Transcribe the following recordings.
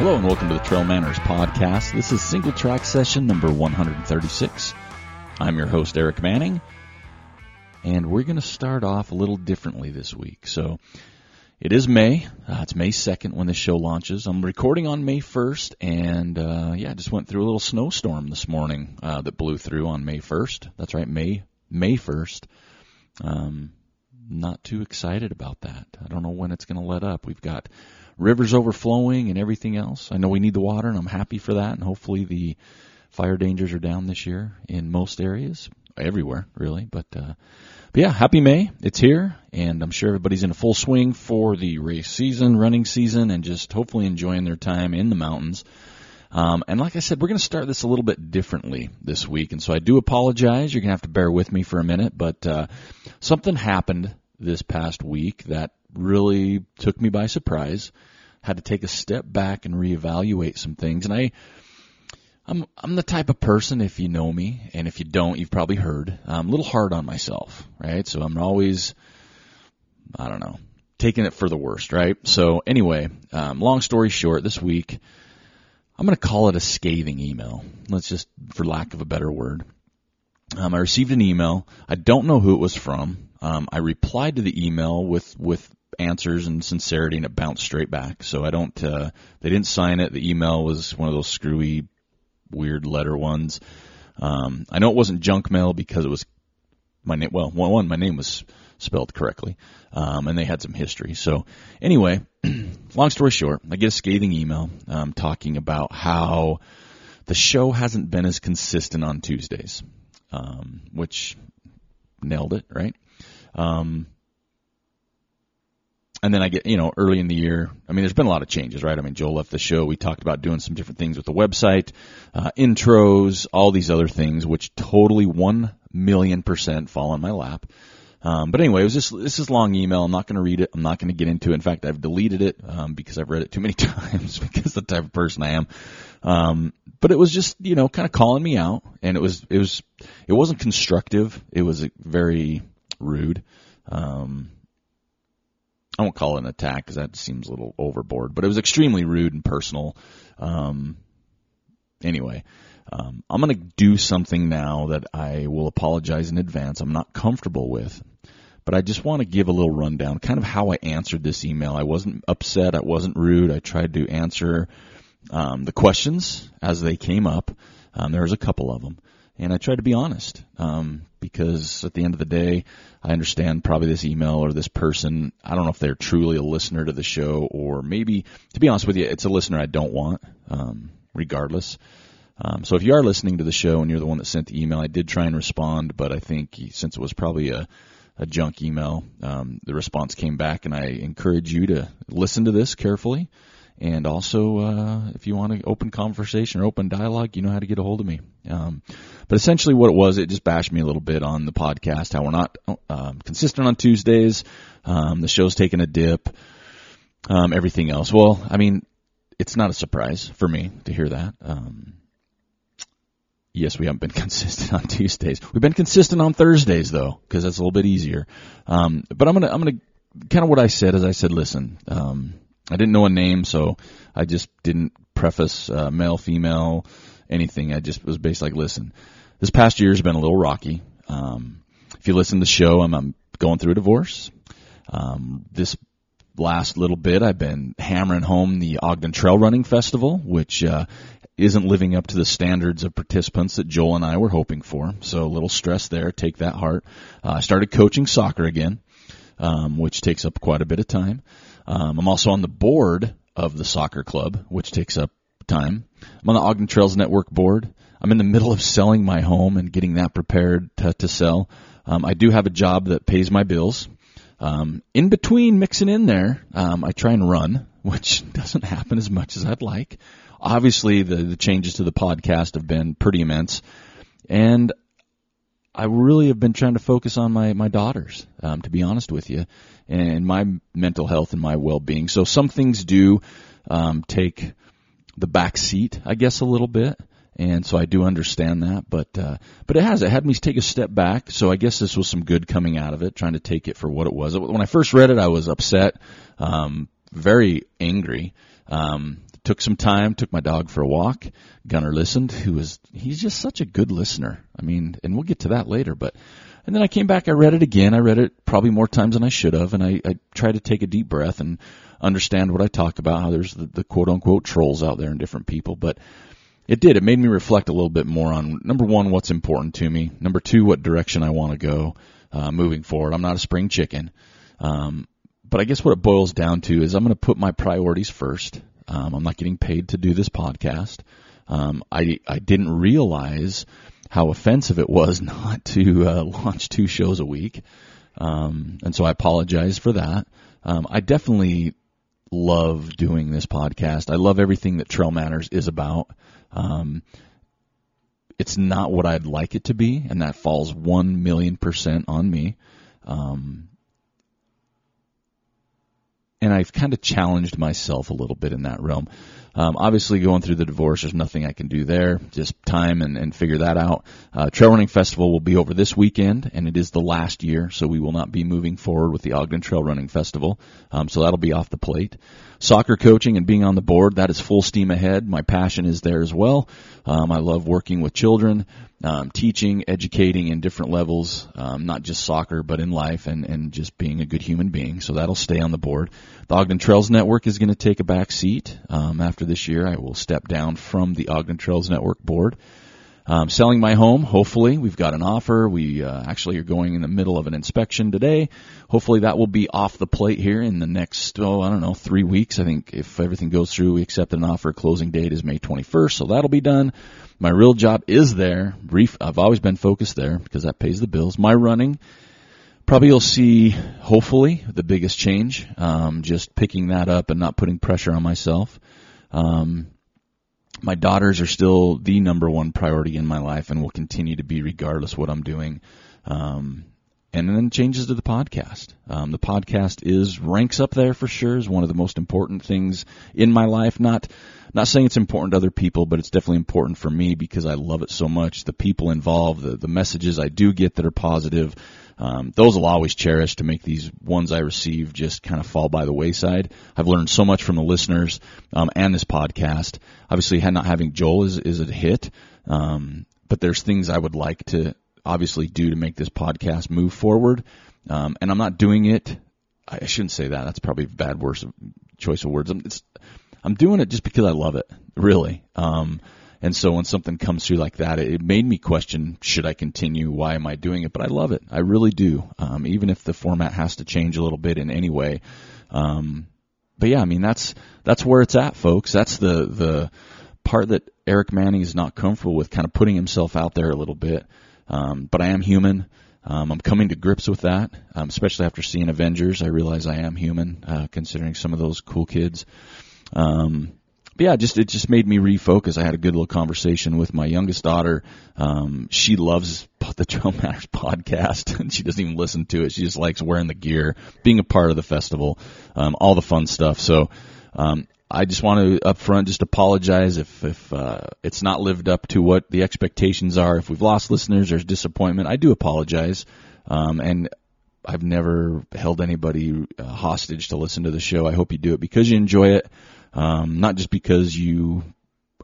Hello and welcome to the Trail Manners podcast. This is single track session number 136. I'm your host, Aric Manning, and we're going to start off a little differently this week. So, it is May. Uh, it's May 2nd when the show launches. I'm recording on May 1st, and uh, yeah, I just went through a little snowstorm this morning uh, that blew through on May 1st. That's right, May May 1st. Um, not too excited about that. I don't know when it's going to let up. We've got rivers overflowing and everything else. I know we need the water, and I'm happy for that. And hopefully the fire dangers are down this year in most areas, everywhere really. But, uh, but yeah, happy May. It's here, and I'm sure everybody's in a full swing for the race season, running season, and just hopefully enjoying their time in the mountains. Um, and like I said, we're going to start this a little bit differently this week, and so I do apologize. You're going to have to bear with me for a minute, but uh, something happened this past week that really took me by surprise. Had to take a step back and reevaluate some things, and I. I'm I'm the type of person if you know me and if you don't you've probably heard I'm a little hard on myself right so I'm always I don't know taking it for the worst right so anyway um, long story short this week I'm going to call it a scathing email. Let's just, for lack of a better word. Um, I received an email. I don't know who it was from. Um, I replied to the email with with answers and sincerity, and it bounced straight back. So I don't. Uh, they didn't sign it. The email was one of those screwy, weird letter ones. Um, I know it wasn't junk mail because it was my name. Well, one, one my name was spelled correctly, um, and they had some history. So anyway, long story short, I get a scathing email um, talking about how the show hasn't been as consistent on Tuesdays, um, which nailed it, right? Um, and then I get, you know, early in the year, I mean, there's been a lot of changes, right? I mean, Joel left the show. We talked about doing some different things with the website, uh, intros, all these other things, which totally one million percent fall on my lap. Um, but anyway, it was just this is long email. I'm not going to read it. I'm not going to get into it. In fact, I've deleted it um, because I've read it too many times because the type of person I am. Um, but it was just you know kind of calling me out, and it was it was it wasn't constructive. It was very rude. Um, I won't call it an attack because that seems a little overboard, but it was extremely rude and personal. Um, anyway, um, I'm going to do something now that I will apologize in advance. I'm not comfortable with, but I just want to give a little rundown, kind of how I answered this email. I wasn't upset. I wasn't rude. I tried to answer um, the questions as they came up. Um, there was a couple of them, and I tried to be honest um, because at the end of the day, I understand probably this email or this person. I don't know if they're truly a listener to the show, or maybe, to be honest with you, it's a listener I don't want. Um, regardless. Um, so if you are listening to the show and you're the one that sent the email, I did try and respond, but I think since it was probably a, a junk email, um, the response came back, and I encourage you to listen to this carefully. And also, uh, if you want an open conversation or open dialogue, you know how to get a hold of me. Um, but essentially, what it was, it just bashed me a little bit on the podcast, how we're not um, consistent on Tuesdays. Um, the show's taking a dip. Um, everything else. Well, I mean, it's not a surprise for me to hear that. Um, yes, we haven't been consistent on Tuesdays. We've been consistent on Thursdays though, because that's a little bit easier. Um, but I'm gonna, I'm gonna, kind of what I said is I said, listen, um, I didn't know a name, so I just didn't preface uh, male, female, anything. I just was basically like, listen, this past year has been a little rocky. Um, if you listen to the show, I'm, I'm going through a divorce. Um, this last little bit, I've been hammering home the Ogden Trail Running Festival, which uh, isn't living up to the standards of participants that Joel and I were hoping for. So a little stress there. Take that heart. Uh, I started coaching soccer again, um, which takes up quite a bit of time. Um, I'm also on the board of the soccer club, which takes up time. I'm on the Ogden Trails Network board. I'm in the middle of selling my home and getting that prepared to, to sell. Um, I do have a job that pays my bills. Um, in between mixing in there, um, I try and run, which doesn't happen as much as I'd like obviously the, the changes to the podcast have been pretty immense, and I really have been trying to focus on my my daughters, um, to be honest with you, and my mental health and my well being. So some things do um, take the back seat, I guess, a little bit. And so I do understand that, but uh, but it has it had me take a step back. So I guess this was some good coming out of it, trying to take it for what it was. When I first read it, I was upset, um, very angry, um, took some time, took my dog for a walk. Gunner listened, who was, he's just such a good listener. I mean, and we'll get to that later, but, and then I came back, I read it again. I read it probably more times than I should have, and I, I tried to take a deep breath and understand what I talk about, how there's the, the quote unquote trolls out there and different people, but it did. It made me reflect a little bit more on number one, what's important to me. Number two, what direction I want to go, uh, moving forward. I'm not a spring chicken. Um, but I guess what it boils down to is I'm going to put my priorities first. Um, I'm not getting paid to do this podcast. Um, I I didn't realize how offensive it was not to uh, launch two shows a week, um, and so I apologize for that. Um, I definitely love doing this podcast. I love everything that Trail Manners is about. Um, it's not what I'd like it to be, and that falls one million percent on me. Um, and I've kind of challenged myself a little bit in that realm. Um, obviously, going through the divorce, there's nothing I can do there. Just time and, and figure that out. Uh, Trail Running Festival will be over this weekend, and it is the last year, so we will not be moving forward with the Ogden Trail Running Festival. Um, so that'll be off the plate. Soccer coaching and being on the board, that is full steam ahead. My passion is there as well. Um, I love working with children, um, teaching, educating in different levels, um, not just soccer, but in life and, and just being a good human being. So that'll stay on the board. The Ogden Trails Network is going to take a back seat. Um, after this year, I will step down from the Ogden Trails Network board. Um, selling my home, hopefully. We've got an offer. We uh, actually are going in the middle of an inspection today. Hopefully that will be off the plate here in the next, oh, I don't know, three weeks. I think if everything goes through, we accept an offer. Closing date is May 21st, so that'll be done. My real job is there. Brief, I've always been focused there because that pays the bills. My running, probably you'll see, hopefully, the biggest change. Um, just picking that up and not putting pressure on myself. Um, my daughters are still the number one priority in my life and will continue to be regardless what I'm doing. Um, and then changes to the podcast. Um, the podcast is ranks up there for sure is one of the most important things in my life. Not not saying it's important to other people, but it's definitely important for me because I love it so much. The people involved, the the messages I do get that are positive, um, those will always cherish to make these ones I receive just kind of fall by the wayside. I've learned so much from the listeners um, and this podcast. Obviously, not having Joel is is a hit, um, but there's things I would like to obviously do to make this podcast move forward. Um, and I'm not doing it. I shouldn't say that. That's probably a bad worse choice of words. I'm, I'm doing it just because I love it, really. Um, and so when something comes through like that, it, made me question, should I continue? Why am I doing it? But I love it. I really do. Um, even if the format has to change a little bit in any way. Um, but yeah, I mean, that's, that's where it's at, folks. That's the, the part that Aric Manning is not comfortable with kind of putting himself out there a little bit. Um, but I am human. Um, I'm coming to grips with that, um, especially after seeing Avengers. I realize I am human, uh, considering some of those cool kids. Um, but yeah, just it just made me refocus. I had a good little conversation with my youngest daughter. Um, she loves the Trail Manners podcast, and she doesn't even listen to it. She just likes wearing the gear, being a part of the festival, um, all the fun stuff. So um, I just want to up front just apologize if if uh, it's not lived up to what the expectations are. If we've lost listeners, there's disappointment. I do apologize, um, and I've never held anybody uh, hostage to listen to the show. I hope you do it because you enjoy it um, not just because you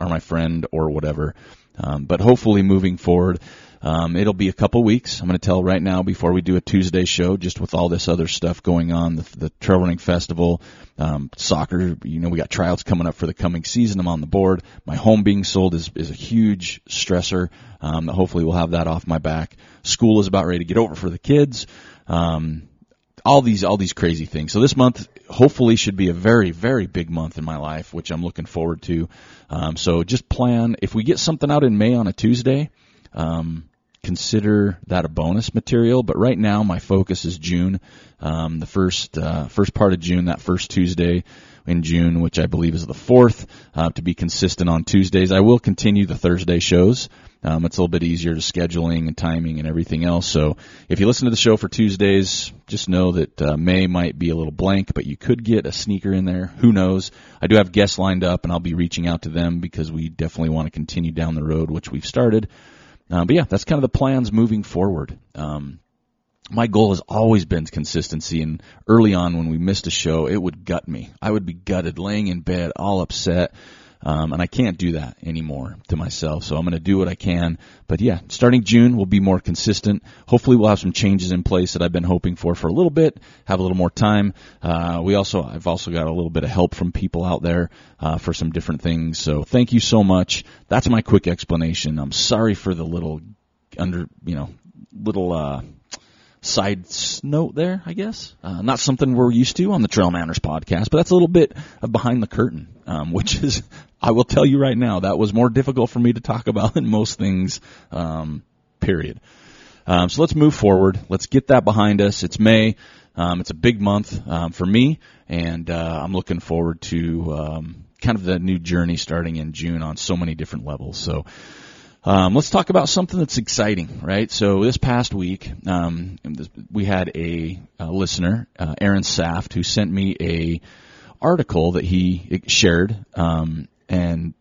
are my friend or whatever. Um, but hopefully moving forward, um, it'll be a couple weeks. I'm going to tell right now before we do a Tuesday show, just with all this other stuff going on, the, the trail running festival, um, soccer. You know, we got tryouts coming up for the coming season. I'm on the board. My home being sold is is a huge stressor. Um, hopefully, we'll have that off my back. School is about ready to get over for the kids. Um, all these all these crazy things. So this month hopefully should be a very very big month in my life, which I'm looking forward to. Um, so just plan if we get something out in May on a Tuesday. Um, consider that a bonus material, but right now my focus is June, um, the first uh, first part of June, that first Tuesday in June, which I believe is the fourth, uh, to be consistent on Tuesdays. I will continue the Thursday shows. Um, it's a little bit easier to scheduling and timing and everything else. So if you listen to the show for Tuesdays, just know that uh, May might be a little blank, but you could get a sneaker in there. Who knows? I do have guests lined up, and I'll be reaching out to them because we definitely want to continue down the road, which we've started. Uh, but yeah, that's kind of the plans moving forward. Um, my goal has always been consistency. And early on, when we missed a show, it would gut me. I would be gutted, laying in bed, all upset. Um, and I can't do that anymore to myself. So I'm going to do what I can. But yeah, starting June, we'll be more consistent. Hopefully, we'll have some changes in place that I've been hoping for for a little bit. Have a little more time. Uh, we also, I've also got a little bit of help from people out there uh, for some different things. So thank you so much. That's my quick explanation. I'm sorry for the little under, you know, little. Uh, side note there, I guess. Uh, not something we're used to on the Trail Manners podcast, but that's a little bit of behind the curtain, um, which is, I will tell you right now, that was more difficult for me to talk about than most things, um, period. Um, so let's move forward. Let's get that behind us. It's May. Um, it's a big month um, for me, and uh, I'm looking forward to um, kind of the new journey starting in June on so many different levels. So um, let's talk about something that's exciting, right? So this past week, um, we had a, a listener, uh, Aaron Saft, who sent me a article that he shared, um, and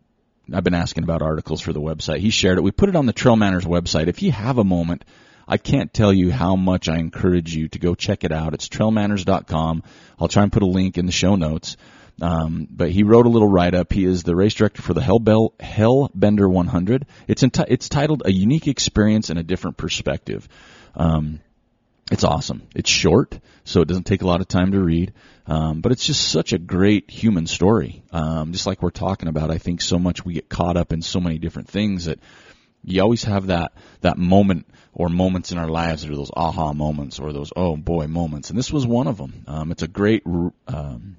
I've been asking about articles for the website. He shared it. We put it on the Trail Manners website. If you have a moment, I can't tell you how much I encourage you to go check it out. It's trailmanners.com. I'll try and put a link in the show notes. Um, but he wrote a little write up. He is the race director for the Hellbell, Hellbender 100. It's enti- it's titled "A Unique Experience and a Different Perspective." Um, it's awesome. It's short, so it doesn't take a lot of time to read. Um, but it's just such a great human story. Um, just like we're talking about, I think so much we get caught up in so many different things that you always have that that moment or moments in our lives that are those aha moments or those oh boy moments. And this was one of them. Um, it's a great um,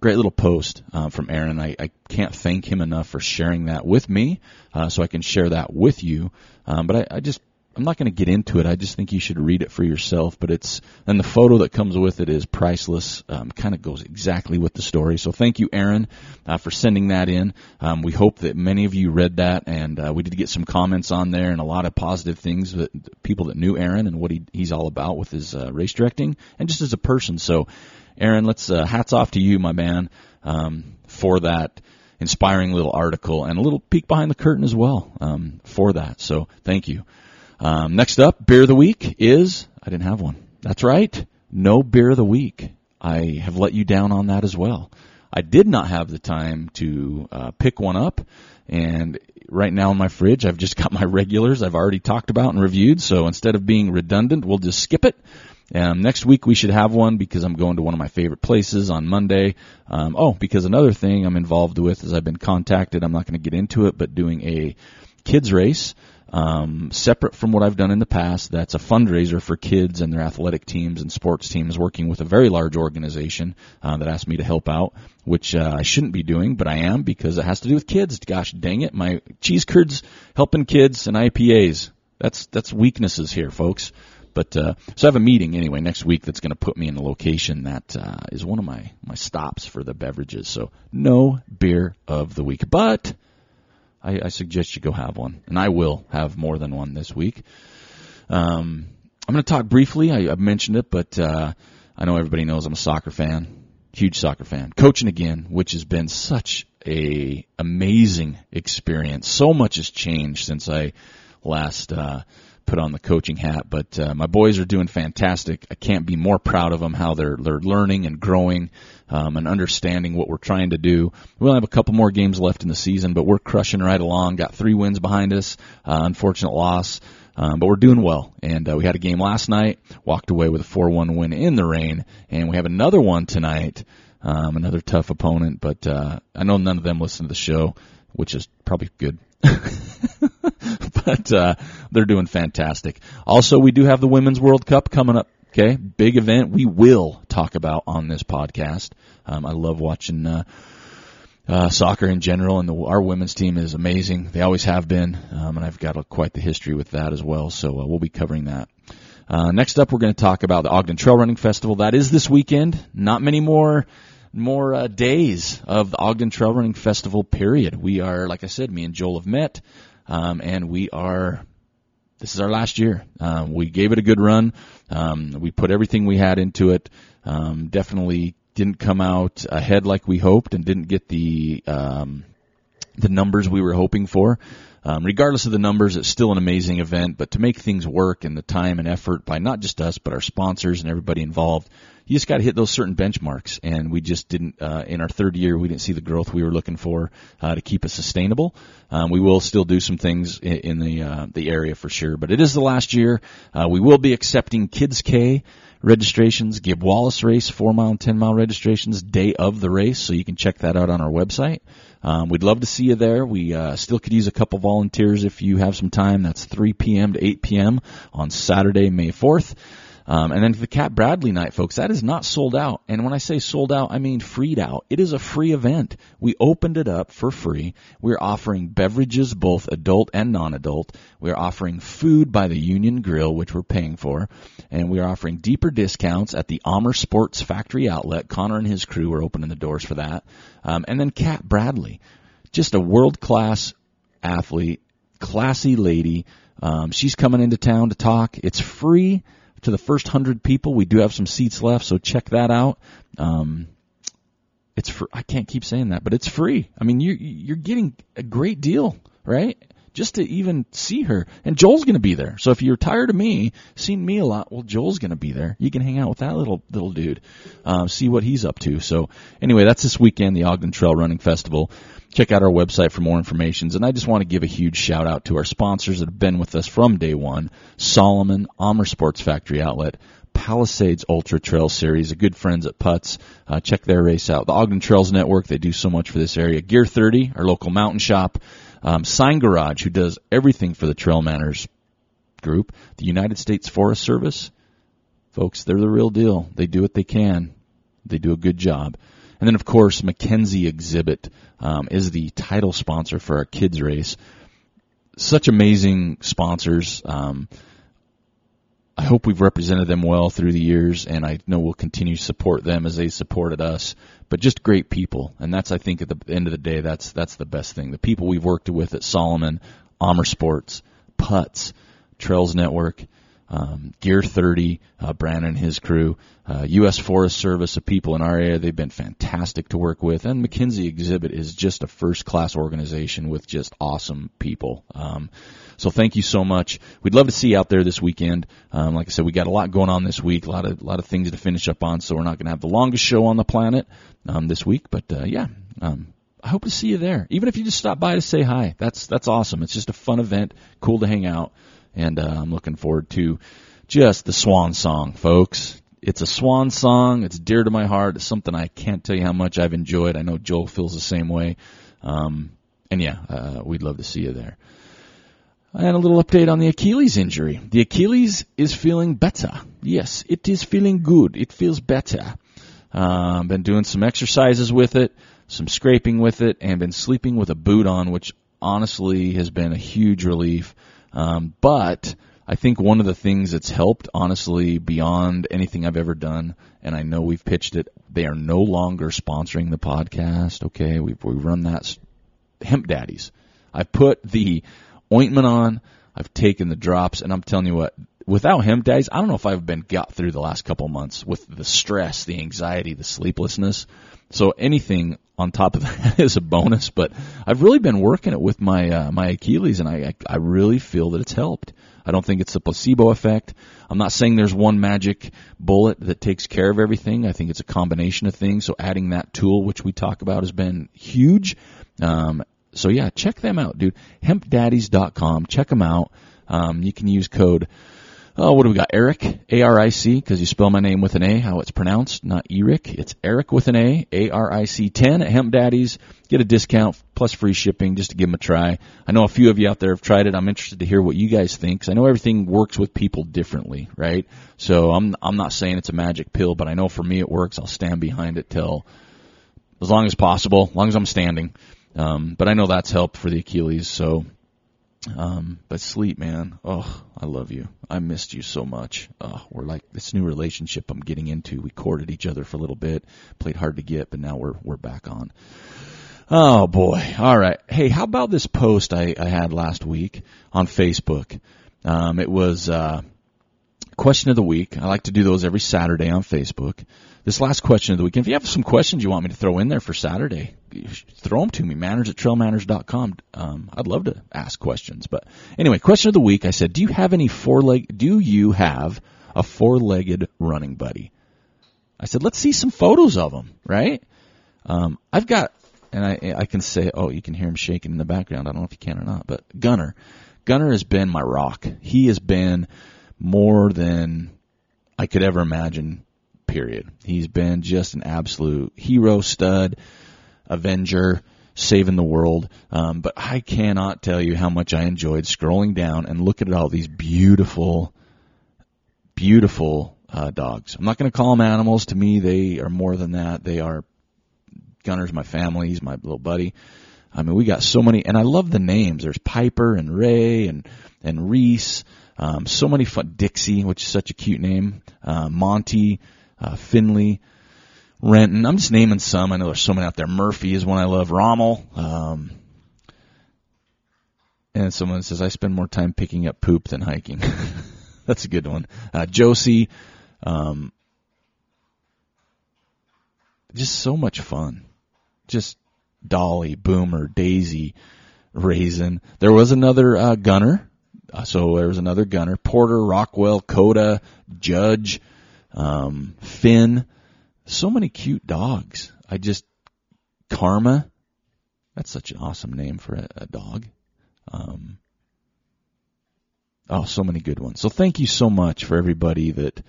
great little post uh, from Aaron. I, I can't thank him enough for sharing that with me, uh, so I can share that with you. Um, but I, I just I'm not going to get into it. I just think you should read it for yourself. But it's and the photo that comes with it is priceless. Um, kind of goes exactly with the story. So thank you, Aaron, uh, for sending that in. Um, we hope that many of you read that, and uh, we did get some comments on there and a lot of positive things that people that knew Aaron and what he, he's all about with his uh, race directing and just as a person. So Aaron, let's uh, hats off to you, my man, um, for that inspiring little article and a little peek behind the curtain as well um, for that. So thank you. Um, next up, beer of the week is I didn't have one. That's right, no beer of the week. I have let you down on that as well. I did not have the time to uh, pick one up, and right now in my fridge, I've just got my regulars I've already talked about and reviewed. So instead of being redundant, we'll just skip it um, next week we should have one because I'm going to one of my favorite places on Monday. Um, oh, because another thing I'm involved with is I've been contacted. I'm not going to get into it, but doing a kids race. Um, separate from what I've done in the past, that's a fundraiser for kids and their athletic teams and sports teams, working with a very large organization uh, that asked me to help out, which uh, I shouldn't be doing, but I am because it has to do with kids. Gosh dang it, my cheese curds helping kids and IPAs. That's that's weaknesses here, folks. But uh, so I have a meeting anyway next week that's going to put me in a location that uh, is one of my my stops for the beverages. So no beer of the week, but I, I suggest you go have one, and I will have more than one this week. Um, I'm going to talk briefly. I, have mentioned it, but uh, I know everybody knows I'm a soccer fan, huge soccer fan. Coaching again, which has been such a amazing experience. So much has changed since I last uh, put on the coaching hat, but uh, my boys are doing fantastic. I can't be more proud of them how they're they're learning and growing um, and understanding what we're trying to do. We only have a couple more games left in the season, but we're crushing right along. Got three wins behind us. Uh, unfortunate loss. Um, but we're doing well, and uh, we had a game last night. Walked away with a 4-1 win in the rain, and we have another one tonight. Um, another tough opponent, but uh, I know none of them listen to the show, which is probably good. but uh, they're doing fantastic. Also, we do have the Women's World Cup coming up. Okay, big event we will talk about on this podcast. Um, I love watching uh, uh, soccer in general, and the, our women's team is amazing. They always have been, um, and I've got a, quite the history with that as well. So uh, we'll be covering that. Uh, next up, we're going to talk about the Ogden Trail Running Festival. That is this weekend. Not many more more uh, days of the Ogden Trail Running Festival period. We are, like I said, me and Joel have met, um, and we are. This is our last year. Um, we gave it a good run. Um, we put everything we had into it. Um, definitely didn't come out ahead like we hoped, and didn't get the um, the numbers we were hoping for. um, regardless of the numbers, it's still an amazing event. But to make things work and the time and effort by not just us, but our sponsors and everybody involved, you just got to hit those certain benchmarks. And we just didn't, uh, in our third year, we didn't see the growth we were looking for uh, to keep us sustainable. Um, we will still do some things in, in the uh, the area for sure, but it is the last year. Uh, we will be accepting Kids K registrations, Gib Wallace race, four mile and 10 mile registrations, day of the race. So you can check that out on our website. Um, we'd love to see you there. We uh, still could use a couple volunteers if you have some time. That's 3 p.m. to 8 p.m. on Saturday, May 4th. Um, and then the Cat Bradley night, folks, that is not sold out. And when I say sold out, I mean freed out. It is a free event. We opened it up for free. We're offering beverages, both adult and non-adult. We're offering food by the Union Grill, which we're paying for. And we're offering deeper discounts at the Amer Sports Factory Outlet. Connor and his crew are opening the doors for that. Um, and then Cat Bradley, just a world-class athlete, classy lady. Um, she's coming into town to talk. It's free to the first hundred people. We do have some seats left, so check that out. Um, it's for I can't keep saying that, but it's free. I mean, you you're getting a great deal, right? Just to even see her, and Joel's going to be there. So if you're tired of me, seeing me a lot, well, Joel's going to be there. You can hang out with that little little dude, uh, see what he's up to. So anyway, that's this weekend, the Ogden Trail Running Festival check out our website for more information. And I just want to give a huge shout out to our sponsors that have been with us from day one. Salomon, Amer Sports Factory Outlet, Palisades Ultra Trail Series, the good friends at Putts. Uh, check their race out. The Ogden Trails Network, they do so much for this area. Gear 30, our local mountain shop. Um, Sign Garage, who does everything for the Trail Manners group. The United States Forest Service. Folks, they're the real deal. They do what they can. They do a good job. And then, of course, Mackenzie Exhibit um, is the title sponsor for our kids race. Such amazing sponsors. Um, I hope we've represented them well through the years, and I know we'll continue to support them as they supported us. But just great people, and that's I think at the end of the day, that's that's the best thing. The people we've worked with at Salomon, Amer Sports, Putz, Trails Network, um, Gear 30, uh, Brandon and his crew, uh, U.S. Forest Service, the people in our area, they've been fantastic to work with. And McKinsey Exhibit is just a first class organization with just awesome people. Um, so thank you so much. We'd love to see you out there this weekend. Um, like I said, we got a lot going on this week, a lot of, a lot of things to finish up on. So we're not going to have the longest show on the planet, um, this week, but, uh, yeah, um, I hope to see you there. Even if you just stop by to say hi, that's, that's awesome. It's just a fun event, cool to hang out and uh, I'm looking forward to just the swan song, folks. It's a swan song. It's dear to my heart. It's something I can't tell you how much I've enjoyed. I know Joel feels the same way. Um, and yeah, uh, we'd love to see you there. And a little update on the Achilles injury. The Achilles is feeling better. Yes, it is feeling good. It feels better. Um, been doing some exercises with it, some scraping with it, and been sleeping with a boot on, which honestly has been a huge relief. Um, but I think one of the things that's helped, honestly, beyond anything I've ever done, and I know we've pitched it, they are no longer sponsoring the podcast. Okay, we've we run that hemp daddies. I've put the ointment on. I've taken the drops, and I'm telling you what, without hemp daddies, I don't know if I've been got through the last couple months with the stress, the anxiety, the sleeplessness. So anything on top of that is a bonus. But I've really been working it with my uh, my Achilles, and I I really feel that it's helped. I don't think it's a placebo effect. I'm not saying there's one magic bullet that takes care of everything. I think it's a combination of things. So adding that tool, which we talk about, has been huge. Um, so yeah, check them out, dude. Hempdaddies.com. Check them out. Um, you can use code Oh, what do we got? Aric, A-R-I-C, because you spell my name with an A, how it's pronounced, not Eric. It's Aric with an A, A-R-I-C 10 at Hemp Daddies. Get a discount plus free shipping just to give them a try. I know a few of you out there have tried it. I'm interested to hear what you guys think, because I know everything works with people differently, right? So I'm, I'm not saying it's a magic pill, but I know for me it works. I'll stand behind it till, as long as possible, as long as I'm standing. Um, but I know that's helped for the Achilles, so um, but sleep, man. Oh, I love you. I missed you so much. Oh, we're like this new relationship I'm getting into. We courted each other for a little bit, played hard to get, but now we're we're back on. Oh boy. All right. Hey, how about this post I, I had last week on Facebook? Um, it was uh, question of the week. I like to do those every Saturday on Facebook. This last question of the week, and if you have some questions you want me to throw in there for Saturday, throw them to me, manners at trailmanners.com. Um, I'd love to ask questions. But anyway, question of the week, I said, do you have any four leg, do you have a four legged running buddy? I said, let's see some photos of them, right? Um, I've got, and I, I can say, oh, you can hear him shaking in the background. I don't know if you can or not, but Gunner, Gunner has been my rock. He has been more than I could ever imagine, period. He's been just an absolute hero, stud, avenger, saving the world. Um, but I cannot tell you how much I enjoyed scrolling down and looking at all these beautiful, beautiful uh, dogs. I'm not going to call them animals. To me, they are more than that. They are Gunner's my family. He's my little buddy. I mean, we got so many, and I love the names. There's Piper and Ray and and Reese. Um, so many fun. Dixie, which is such a cute name. Uh, Monty, uh, Finley, Renton. I'm just naming some. I know there's so many out there. Murphy is one I love. Rommel. Um, and someone says I spend more time picking up poop than hiking. That's a good one. Uh, Josie. Um, just so much fun. Just Dolly, Boomer, Daisy, Raisin. There was another uh, gunner. Uh, so there was another gunner. Porter, Rockwell, Coda, Judge, um, Finn. So many cute dogs. I just, Karma. That's such an awesome name for a, a dog. Um, oh, so many good ones. So thank you so much for everybody that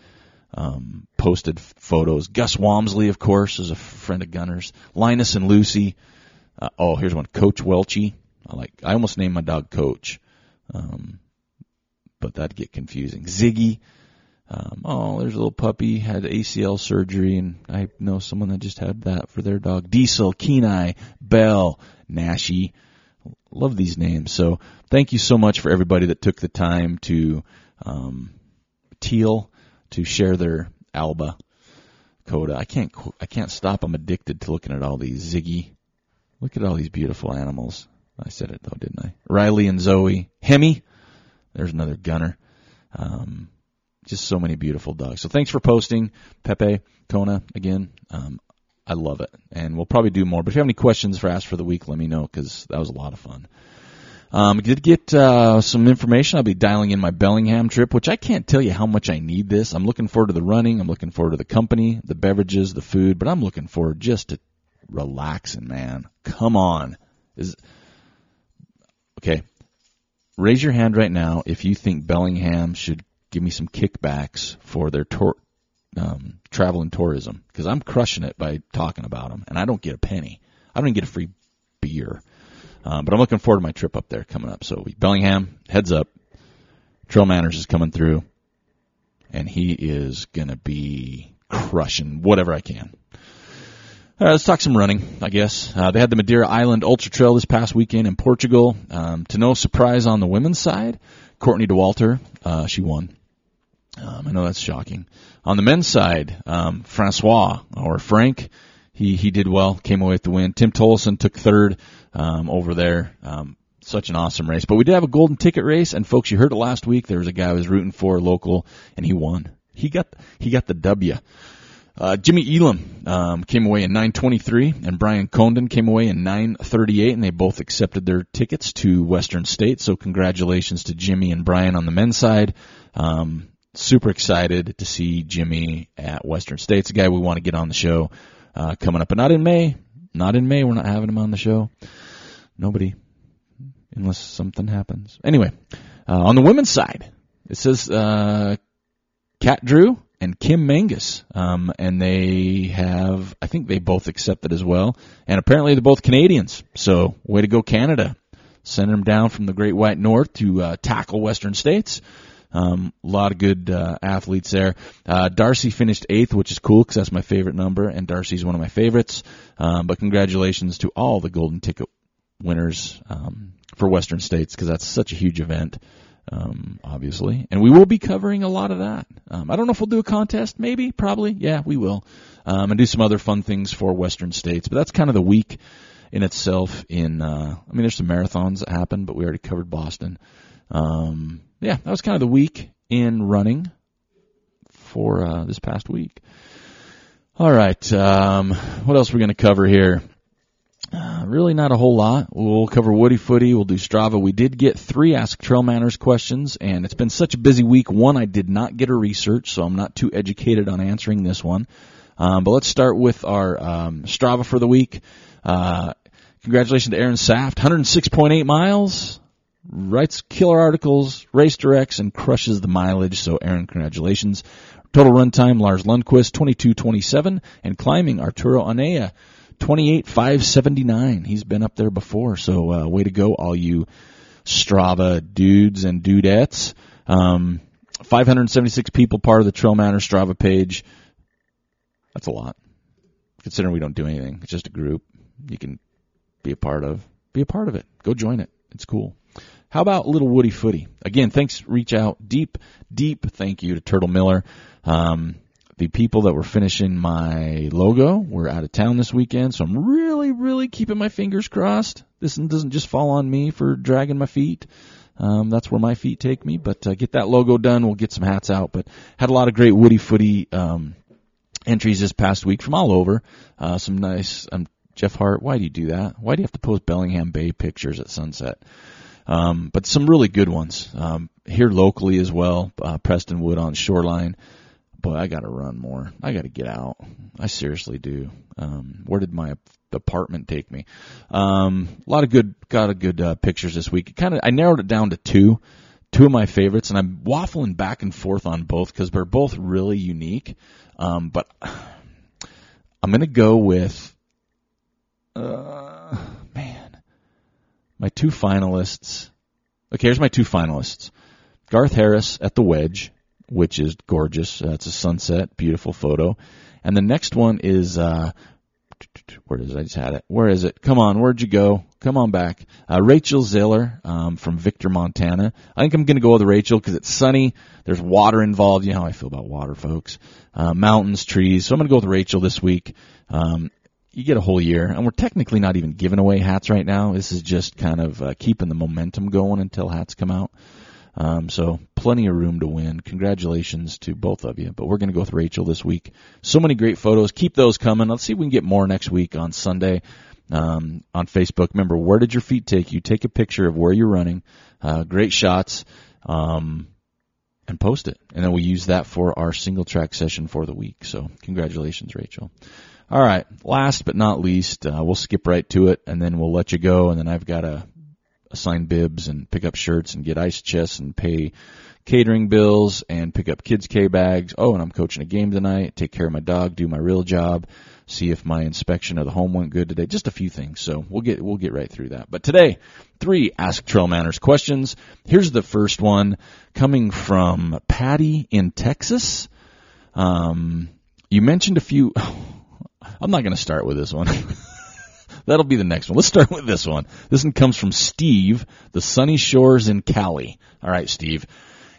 um, posted photos. Gus Walmsley, of course, is a friend of Gunners. Linus and Lucy. Uh, oh, here's one. Coach Welchie. I like. I almost named my dog Coach, um, but that'd get confusing. Ziggy. Um, oh, there's a little puppy had ACL surgery, and I know someone that just had that for their dog. Diesel, Kenai, Bell, Nashi. Love these names. So thank you so much for everybody that took the time to um, teal to share their Alba Coda. I can't I can't stop. I'm addicted to looking at all these Ziggy. Look at all these beautiful animals. I said it though, didn't I? Riley and Zoe, Hemi. There's another gunner. Um, just so many beautiful dogs. So thanks for posting, Pepe Kona again. Um, I love it, and we'll probably do more. But if you have any questions for Ask for the Week, let me know because that was a lot of fun. Um, I did get uh, some information. I'll be dialing in my Bellingham trip, which I can't tell you how much I need this. I'm looking forward to the running. I'm looking forward to the company, the beverages, the food, but I'm looking forward just to relaxing, man. Come on. Is okay. Raise your hand right now if you think Bellingham should give me some kickbacks for their tour, um, travel and tourism because I'm crushing it by talking about them, and I don't get a penny. I don't even get a free beer. Um, but I'm looking forward to my trip up there coming up. So Bellingham, heads up. Trail Manners is coming through, and he is gonna be crushing whatever I can. Right, let's talk some running, I guess. Uh, they had the Madeira Island Ultra Trail this past weekend in Portugal. Um, to no surprise on the women's side, Courtney Dauwalter, uh, she won. Um, I know that's shocking. On the men's side, um, Francois or Frank, he he did well, came away with the win. Tim Tollefson took third um, over there. Um, such an awesome race. But we did have a golden ticket race, and folks, you heard it last week. There was a guy I was rooting for local, and he won. He got he got the W. Uh, Jimmy Elam um, came away in 9:23, and Brian Condon came away in 9:38, and they both accepted their tickets to Western State. So congratulations to Jimmy and Brian on the men's side. Um, super excited to see Jimmy at Western State. It's a guy we want to get on the show uh, coming up, but not in May. Not in May. We're not having him on the show. Nobody, unless something happens. Anyway, uh, on the women's side, it says uh, Kat Drew and Kim Mangus, um, and they have, I think they both accepted as well, and apparently they're both Canadians. So, way to go, Canada! Sending them down from the Great White North to uh, tackle Western States. Um, a lot of good uh, athletes there. Uh, Darcy finished eighth, which is cool because that's my favorite number, and Darcy's one of my favorites. Um, but congratulations to all the golden ticket winners um, for Western States because that's such a huge event. Um, obviously, and we will be covering a lot of that. Um, I don't know if we'll do a contest, maybe, probably, yeah, we will, um, and do some other fun things for Western States. But that's kind of the week in itself. In, uh, I mean, there's some marathons that happen, but we already covered Boston. Um, yeah, that was kind of the week in running. for uh, this past week. All right, um, what else are we going to cover here? Uh, really not a whole lot. We'll cover Woody Footy. We'll do Strava. We did get three Ask Trail Manners questions, and it's been such a busy week. One, I did not get a research, so I'm not too educated on answering this one. Um, but let's start with our um, Strava for the week. Uh, congratulations to Aaron Saft, 106.8 miles. Writes killer articles, race directs, and crushes the mileage. So, Aaron, congratulations. Total run time, Lars Lundquist, 22.27, and climbing, Arturo Anaya, 28,579. He's been up there before, so uh, way to go, all you Strava dudes and dudettes. Um, 576 people part of the Trail Manor Strava page. That's a lot. Considering we don't do anything, it's just a group you can be a part of. Be a part of it. Go join it. It's cool. How about Little Woody Footy? Again, thanks. Reach out. Deep, deep thank you to Turtle Miller. Um, the people that were finishing my logo were out of town this weekend, so I'm really, really keeping my fingers crossed. This doesn't just fall on me for dragging my feet. Um, that's where my feet take me. But uh, get that logo done. We'll get some hats out. But had a lot of great Woody Footy um, entries this past week from all over. Uh, some nice. Um, Jeff Hart, why do you do that? Why do you have to post Bellingham Bay pictures at sunset? Um, but some really good ones um, here locally as well. Uh, Preston Wood on Shoreline boy, I got to run more. I got to get out. I seriously do. Um, where did my apartment take me? Um, a lot of good, got a good uh, pictures this week. Kind of, I narrowed it down to two, two of my favorites, and I'm waffling back and forth on both because they're both really unique. Um, but I'm gonna go with, uh, man, my two finalists. Okay, here's my two finalists: Garth Harris at the Wedge which is gorgeous. Uh, it's a sunset, beautiful photo. And the next one is, uh, where is it? I just had it. Where is it? Come on, where'd you go? Come on back. Uh, Rachel Ziller, um, from Victor, Montana. I think I'm gonna go with Rachel because it's sunny. There's water involved. You know how I feel about water, folks. Uh, mountains, trees. So I'm gonna go with Rachel this week. Um, you get a whole year, and we're technically not even giving away hats right now. This is just kind of uh, keeping the momentum going until hats come out. Um, so plenty of room to win. Congratulations to both of you. But we're going to go with Rachel this week. So many great photos. Keep those coming. Let's see if we can get more next week on Sunday um, on Facebook. Remember, where did your feet take you? Take a picture of where you're running. Uh, great shots. Um, and post it. And then we use that for our single track session for the week. So congratulations, Rachel. All right. Last but not least, uh, we'll skip right to it and then we'll let you go. And then I've got a assign bibs and pick up shirts and get ice chests and pay catering bills and pick up kids' K bags. Oh, and I'm coaching a game tonight. Take care of my dog. Do my real job. See if my inspection of the home went good today. Just a few things. So we'll get we'll get right through that. But today, three Ask Trail Manners questions. Here's the first one coming from Patty in Texas. Um, you mentioned a few. I'm not going to start with this one. That'll be the next one. Let's start with this one. This one comes from Steve, the sunny shores in Cali. All right, Steve.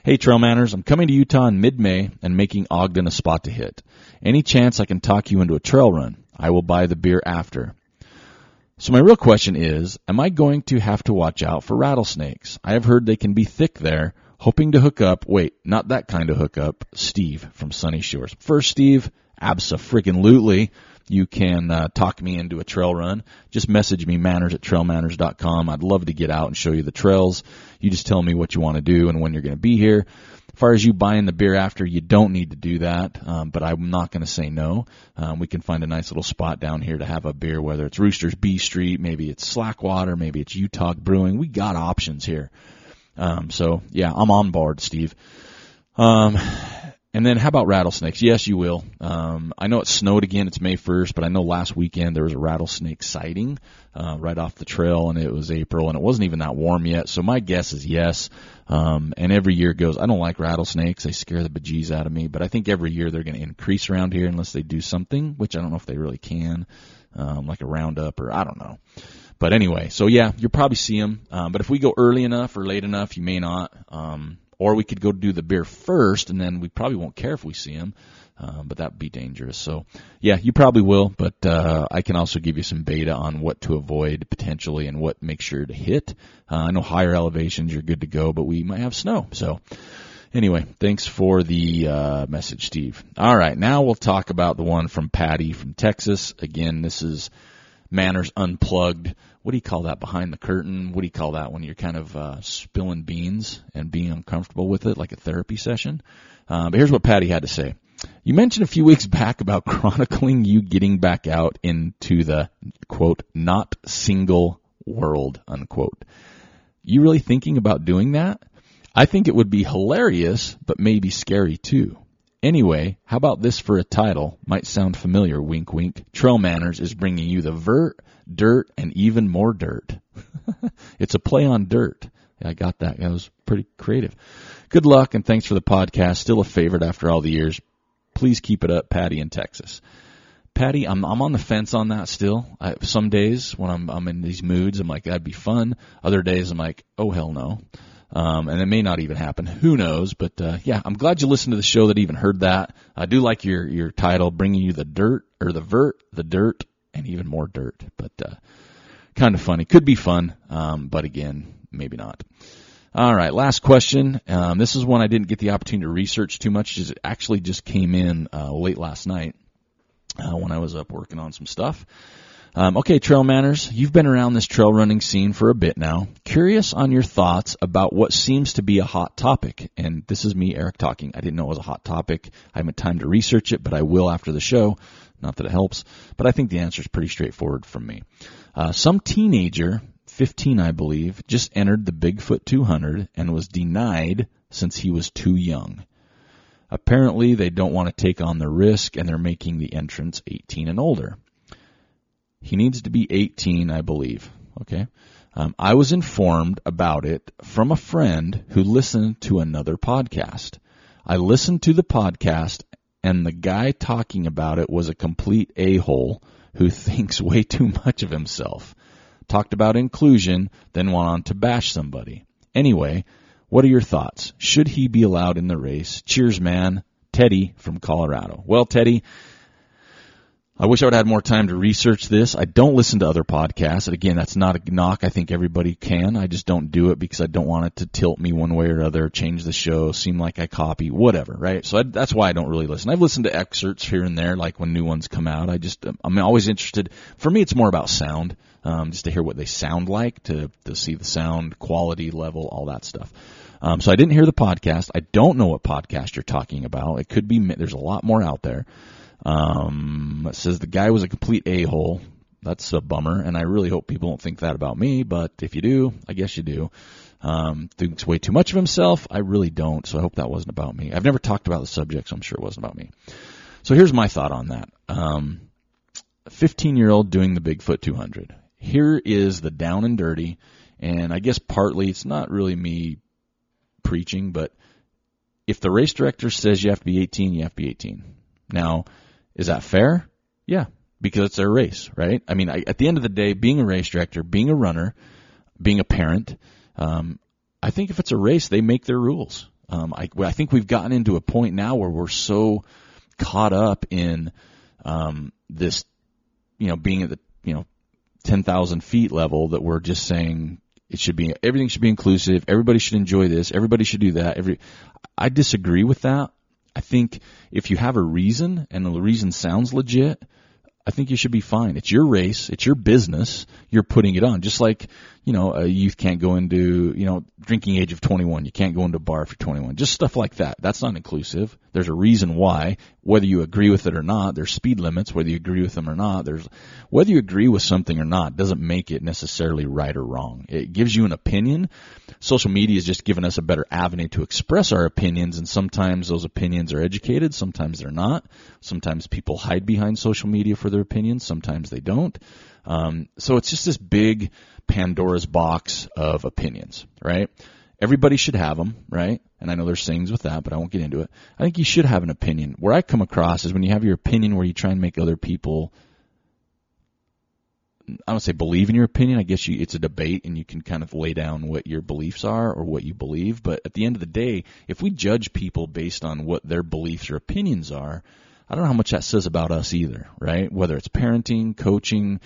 Hey, Trail Manners, I'm coming to Utah in mid-May and making Ogden a spot to hit. Any chance I can talk you into a trail run? I will buy the beer after. So my real question is, am I going to have to watch out for rattlesnakes? I have heard they can be thick there. Hoping to hook up, wait, not that kind of hookup, Steve from Sunny Shores. First, Steve, abso-freaking-lutely you can uh, talk me into a trail run. Just message me, manners at trailmanners.com. I'd love to get out and show you the trails. You just tell me what you want to do and when you're going to be here. As far as you buying the beer after, you don't need to do that, um, but I'm not going to say no. Um, we can find a nice little spot down here to have a beer, whether it's Roosters B Street, maybe it's Slackwater, maybe it's Utah Brewing. We got options here. Um, so yeah, I'm on board, Steve. Um, and then how about rattlesnakes? Yes, you will. Um, I know it snowed again. It's May 1st, but I know last weekend there was a rattlesnake sighting uh, right off the trail, and it was April, and it wasn't even that warm yet. So my guess is yes. Um, and every year goes. I don't like rattlesnakes; they scare the bejeez out of me. But I think every year they're going to increase around here unless they do something, which I don't know if they really can, um, like a roundup or I don't know. But anyway, so yeah, you'll probably see them. Um, but if we go early enough or late enough, you may not. Um, or we could go do the beer first, and then we probably won't care if we see him. Um, but that would be dangerous. So, yeah, you probably will, but uh, I can also give you some beta on what to avoid potentially and what make sure to hit. Uh, I know higher elevations you're good to go, but we might have snow. So, Anyway, thanks for the uh, message, Steve. All right, now we'll talk about the one from Patty from Texas. Again, this is Manners Unplugged. What do you call that? Behind the curtain? What do you call that when you're kind of uh, spilling beans and being uncomfortable with it, like a therapy session? Uh, but here's what Patty had to say. You mentioned a few weeks back about chronicling you getting back out into the quote not single world unquote. You really thinking about doing that? I think it would be hilarious, but maybe scary too. Anyway, how about this for a title? Might sound familiar, wink wink. Trail Manners is bringing you the vert, dirt, and even more dirt. it's a play on dirt. Yeah, I got that. That was pretty creative. Good luck and thanks for the podcast. Still a favorite after all the years. Please keep it up, Patty in Texas. Patty, I'm I'm on the fence on that still. I, some days when I'm I'm in these moods, I'm like that'd be fun. Other days I'm like, oh hell no. Um, and it may not even happen. Who knows? But uh, yeah, I'm glad you listened to the show that even heard that. I do like your your title, bringing you the dirt or the vert, the dirt, and even more dirt. But uh, kind of funny. Could be fun, um, but again, maybe not. All right, last question. Um, this is one I didn't get the opportunity to research too much. It actually just came in uh, late last night uh, when I was up working on some stuff. Um, okay, trail manners, you've been around this trail running scene for a bit now. Curious on your thoughts about what seems to be a hot topic. And this is me, Aric, talking. I didn't know it was a hot topic. I haven't time to research it, but I will after the show. Not that it helps, but I think the answer is pretty straightforward from me. Uh, some teenager, 15 I believe, just entered the Bigfoot 200 and was denied since he was too young. Apparently, they don't want to take on the risk and they're making the entrance 18 and older. He needs to be 18, I believe. Okay. Um, I was informed about it from a friend who listened to another podcast. I listened to the podcast and the guy talking about it was a complete a-hole who thinks way too much of himself. Talked about inclusion, then went on to bash somebody. Anyway, what are your thoughts? Should he be allowed in the race? Cheers, man. Teddy from Colorado. Well, Teddy, I wish I would have had more time to research this. I don't listen to other podcasts. And again, that's not a knock. I think everybody can. I just don't do it because I don't want it to tilt me one way or other, change the show, seem like I copy, whatever, right? So I, that's why I don't really listen. I've listened to excerpts here and there, like when new ones come out. I just, I'm always interested. For me, it's more about sound, um, just to hear what they sound like, to, to see the sound quality level, all that stuff. Um, so I didn't hear the podcast. I don't know what podcast you're talking about. It could be, there's a lot more out there. Um, says the guy was a complete a-hole. That's a bummer, and I really hope people don't think that about me, but if you do, I guess you do. Um, thinks way too much of himself. I really don't, so I hope that wasn't about me. I've never talked about the subject, so I'm sure it wasn't about me. So here's my thought on that. Um, 15 year old doing the Bigfoot 200. Here is the down and dirty, and I guess partly it's not really me preaching, but if the race director says you have to be 18, you have to be 18. Now, is that fair? Yeah, because it's their race, right? I mean, I, at the end of the day, being a race director, being a runner, being a parent, um, I think if it's a race, they make their rules. Um, I, I think we've gotten into a point now where we're so caught up in um, this, you know, being at the you know ten thousand feet level that we're just saying it should be everything should be inclusive. Everybody should enjoy this. Everybody should do that. Every I disagree with that. I think if you have a reason and the reason sounds legit, I think you should be fine. It's your race. It's your business. You're putting it on. Just like, you know, a youth can't go into, you know, drinking age of 21. You can't go into a bar for 21. Just stuff like that. That's not inclusive. There's a reason why, whether you agree with it or not. There's speed limits, whether you agree with them or not. There's, whether you agree with something or not doesn't make it necessarily right or wrong. It gives you an opinion. Social media has just given us a better avenue to express our opinions and sometimes those opinions are educated. Sometimes they're not. Sometimes people hide behind social media for their opinions. Sometimes they don't. Um, so it's just this big Pandora's box of opinions, right? Everybody should have them, right? And I know there's things with that, but I won't get into it. I think you should have an opinion. Where I come across is when you have your opinion where you try and make other people I don't say believe in your opinion. I guess you, it's a debate and you can kind of lay down what your beliefs are or what you believe. But at the end of the day, if we judge people based on what their beliefs or opinions are, I don't know how much that says about us either, right? Whether it's parenting, coaching,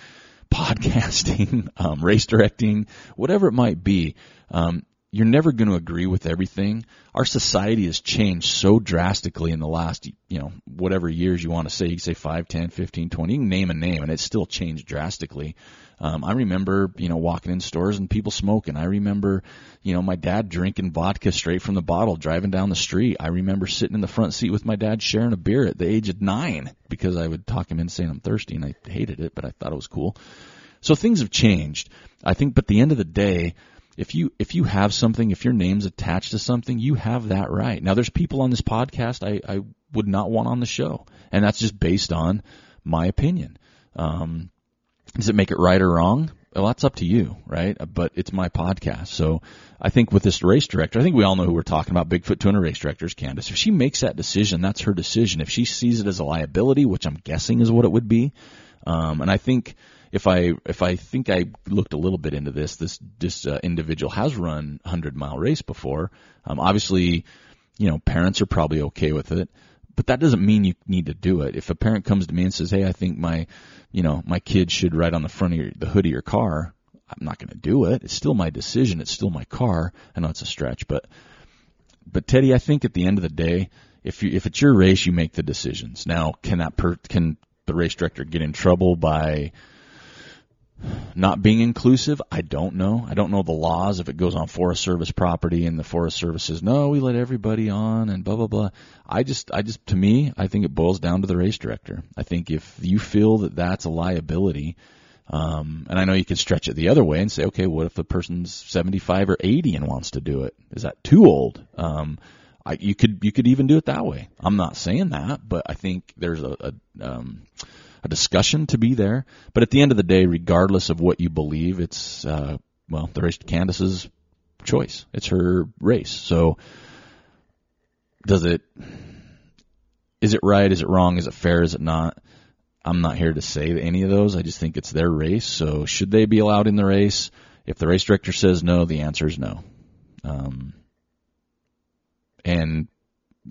podcasting, um, race directing, whatever it might be. Um, you're never going to agree with everything. Our society has changed so drastically in the last, you know, whatever years you want to say. You can say 5, 10, 15, 20. You can name a name, and it's still changed drastically. Um, I remember, you know, walking in stores and people smoking. I remember, you know, my dad drinking vodka straight from the bottle, driving down the street. I remember sitting in the front seat with my dad sharing a beer at the age of nine because I would talk him in saying I'm thirsty, and I hated it, but I thought it was cool. So things have changed. I think, but at the end of the day, if you if you have something, if your name's attached to something, you have that right. Now, there's people on this podcast I, I would not want on the show, and that's just based on my opinion. Um, does it make it right or wrong? Well, that's up to you, right? But it's my podcast. So I think with this race director, I think we all know who we're talking about. Bigfoot 200 race director is Candice. If she makes that decision, that's her decision. If she sees it as a liability, which I'm guessing is what it would be, um, and I think if I if I think I looked a little bit into this, this this uh, individual has run hundred mile race before. Um, obviously, you know, parents are probably okay with it but that doesn't mean you need to do it. If a parent comes to me and says, "Hey, I think my, you know, my kid should ride on the front of your, the hood of your car," I'm not going to do it. It's still my decision. It's still my car. I know it's a stretch, but but Teddy, I think at the end of the day, if you if it's your race, you make the decisions. Now, can that per, can the race director get in trouble by not being inclusive, I don't know. I don't know the laws if it goes on Forest Service property and the Forest Service says no, we let everybody on and blah blah blah. I just, I just, to me, I think it boils down to the race director. I think if you feel that that's a liability, um, and I know you can stretch it the other way and say, okay, what if the person's 75 or 80 and wants to do it? Is that too old? Um, I, you could, you could even do it that way. I'm not saying that, but I think there's a, a um, a discussion to be there. But at the end of the day, regardless of what you believe, it's uh, well, the race Candice's choice. It's her race. So does it? Is it right? Is it wrong? Is it fair? Is it not? I'm not here to say any of those. I just think it's their race. So should they be allowed in the race? If the race director says no, the answer is no. Um, and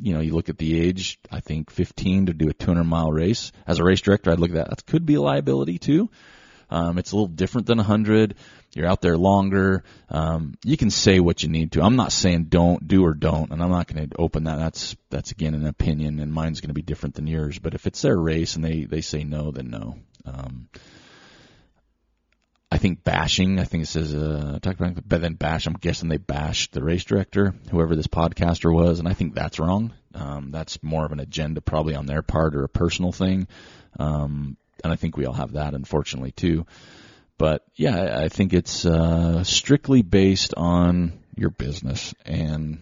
you know, you look at the age, I think 15 to do a 200 mile race. As a race director, I'd look at that. That could be a liability too. Um, it's a little different than 100. You're out there longer. Um, you can say what you need to. I'm not saying don't do or don't, and I'm not going to open that. That's that's again an opinion, and mine's going to be different than yours. But if it's their race and they they say no, then no. Um, I think bashing. I think it says uh, talk about but then bash. I'm guessing they bashed the race director, whoever this podcaster was, and I think that's wrong. Um, that's more of an agenda probably on their part or a personal thing, um, and I think we all have that unfortunately too. But yeah, I think it's uh, strictly based on your business and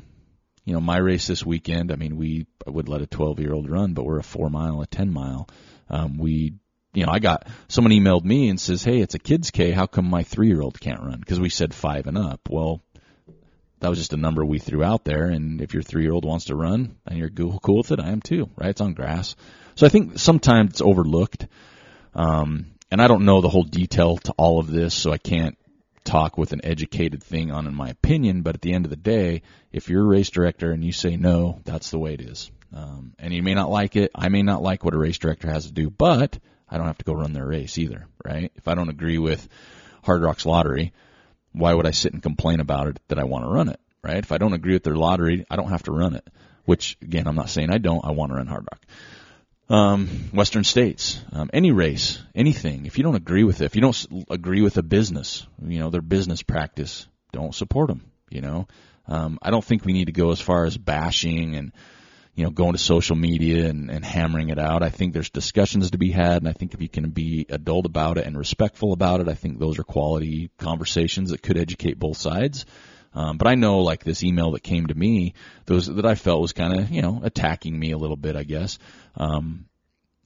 you know my race this weekend. I mean, we would let a 12 year old run, but we're a four mile, a 10 mile. Um, we you know, I got someone emailed me and says, "Hey, it's a kids K. How come my three year old can't run?" Because we said five and up. Well, that was just a number we threw out there, and if your three year old wants to run and you're cool with it, I am too. Right? It's on grass, so I think sometimes it's overlooked. Um, and I don't know the whole detail to all of this, so I can't talk with an educated thing on in my opinion. But at the end of the day, if you're a race director and you say no, that's the way it is. Um, and you may not like it. I may not like what a race director has to do, but I don't have to go run their race either, right? If I don't agree with Hardrock's lottery, why would I sit and complain about it that I want to run it, right? If I don't agree with their lottery, I don't have to run it. Which again, I'm not saying I don't. I want to run Hard Rock. Um, Western States, um, any race, anything. If you don't agree with it, if you don't agree with a business, you know their business practice, don't support them. You know, um, I don't think we need to go as far as bashing and you know, going to social media and, and hammering it out. I think there's discussions to be had, and I think if you can be adult about it and respectful about it, I think those are quality conversations that could educate both sides. Um, but I know, like this email that came to me, those that I felt was kind of, you know, attacking me a little bit, I guess. Um,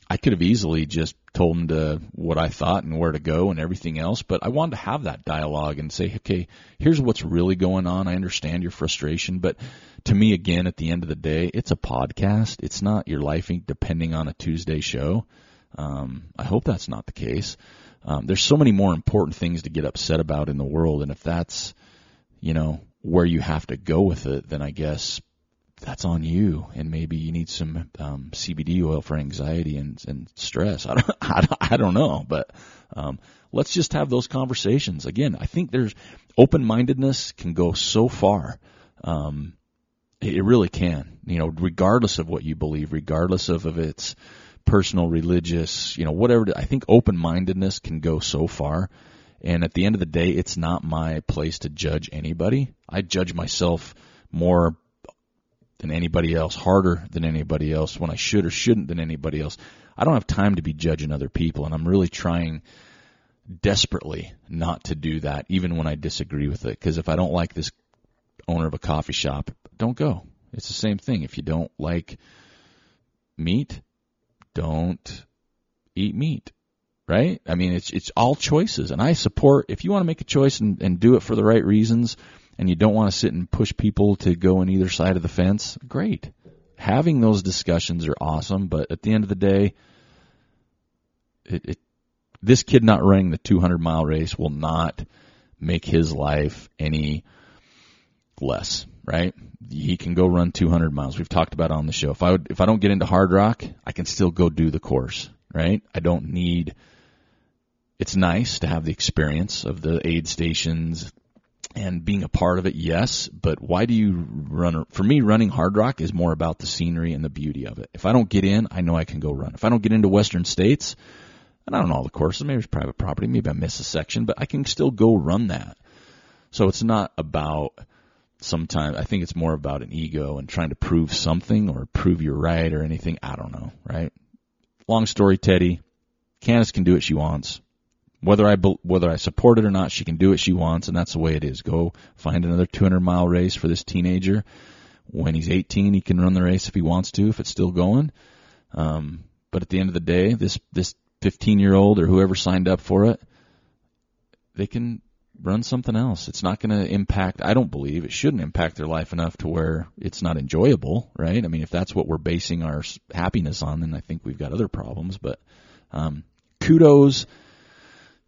I could have easily just told him to what I thought and where to go and everything else, but I wanted to have that dialogue and say, okay, here's what's really going on. I understand your frustration, but to me, again, at the end of the day, it's a podcast. It's not your life depending on a Tuesday show. Um, I hope that's not the case. Um, there's so many more important things to get upset about in the world, and if that's, you know, where you have to go with it, then I guess that's on you. And maybe you need some um, CBD oil for anxiety and, and stress. I don't, I don't, I don't know, but um, let's just have those conversations. Again, I think there's open mindedness can go so far. Um, it really can, you know, regardless of what you believe, regardless of if it's personal, religious, you know, whatever. I think open mindedness can go so far. And at the end of the day, it's not my place to judge anybody. I judge myself more than anybody else, harder than anybody else, when I should or shouldn't than anybody else. I don't have time to be judging other people, and I'm really trying desperately not to do that, even when I disagree with it. Because if I don't like this owner of a coffee shop, don't go. It's the same thing. If you don't like meat, don't eat meat. Right? I mean, it's it's all choices, and I support. If you want to make a choice and, and do it for the right reasons, and you don't want to sit and push people to go on either side of the fence, great. Having those discussions are awesome, but at the end of the day, it, it this kid not running the 200 mile race will not make his life any less, right? He can go run 200 miles. We've talked about on the show. If I would, if I don't get into Hardrock, I can still go do the course, right? I don't need. It's nice to have the experience of the aid stations and being a part of it. Yes, but why do you run? For me, running Hardrock is more about the scenery and the beauty of it. If I don't get in, I know I can go run. If I don't get into Western States, and I don't know all the courses, maybe it's private property, maybe I miss a section, but I can still go run that. So it's not about sometimes I think it's more about an ego and trying to prove something or prove you're right or anything. I don't know, right? Long story, Teddy. Candice can do what she wants. Whether I whether I support it or not, she can do what she wants, and that's the way it is. Go find another 200 mile race for this teenager. When he's 18, he can run the race if he wants to, if it's still going. Um, but at the end of the day, this this 15 year old or whoever signed up for it, they can run something else. It's not going to impact, I don't believe, it shouldn't impact their life enough to where it's not enjoyable, right? I mean, if that's what we're basing our happiness on, then I think we've got other problems. But um, kudos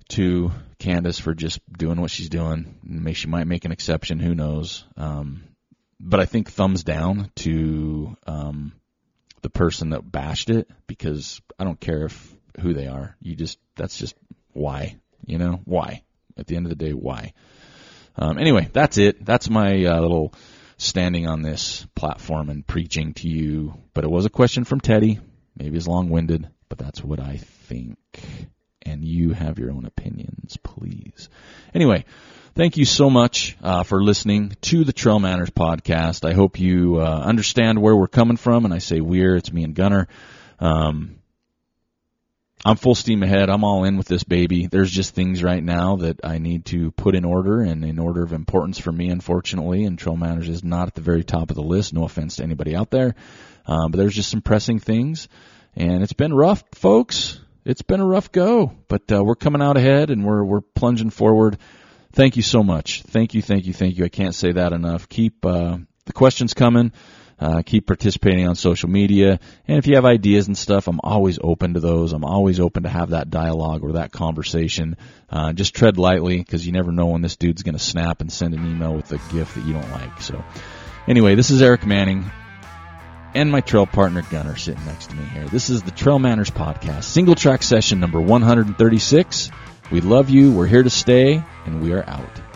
to Candice for just doing what she's doing. Maybe she might make an exception, who knows? Um, but I think thumbs down to um, the person that bashed it because I don't care if who they are. You just that's just why, you know, why at the end of the day, why? Um, anyway, that's it. That's my uh, little standing on this platform and preaching to you. But it was a question from Teddy. Maybe it's long winded, but that's what I think. And you have your own opinions, please. Anyway, thank you so much uh, for listening to the Trail Manners podcast. I hope you uh, understand where we're coming from. And I say we're, it's me and Gunner. Um, I'm full steam ahead. I'm all in with this baby. There's just things right now that I need to put in order and in order of importance for me, unfortunately. And Trail Manners is not at the very top of the list. No offense to anybody out there. Um, but there's just some pressing things. And it's been rough, folks. It's been a rough go, but uh, we're coming out ahead and we're we're plunging forward. Thank you so much. Thank you, thank you, thank you. I can't say that enough. Keep uh, the questions coming. Uh, keep participating on social media. And if you have ideas and stuff, I'm always open to those. I'm always open to have that dialogue or that conversation. Uh, just tread lightly because you never know when this dude's going to snap and send an email with a gift that you don't like. So, anyway, this is Aric Manning and my trail partner Gunner sitting next to me here. This is the Trail Manners Podcast, single track session number 136. We love you. We're here to stay, and we are out.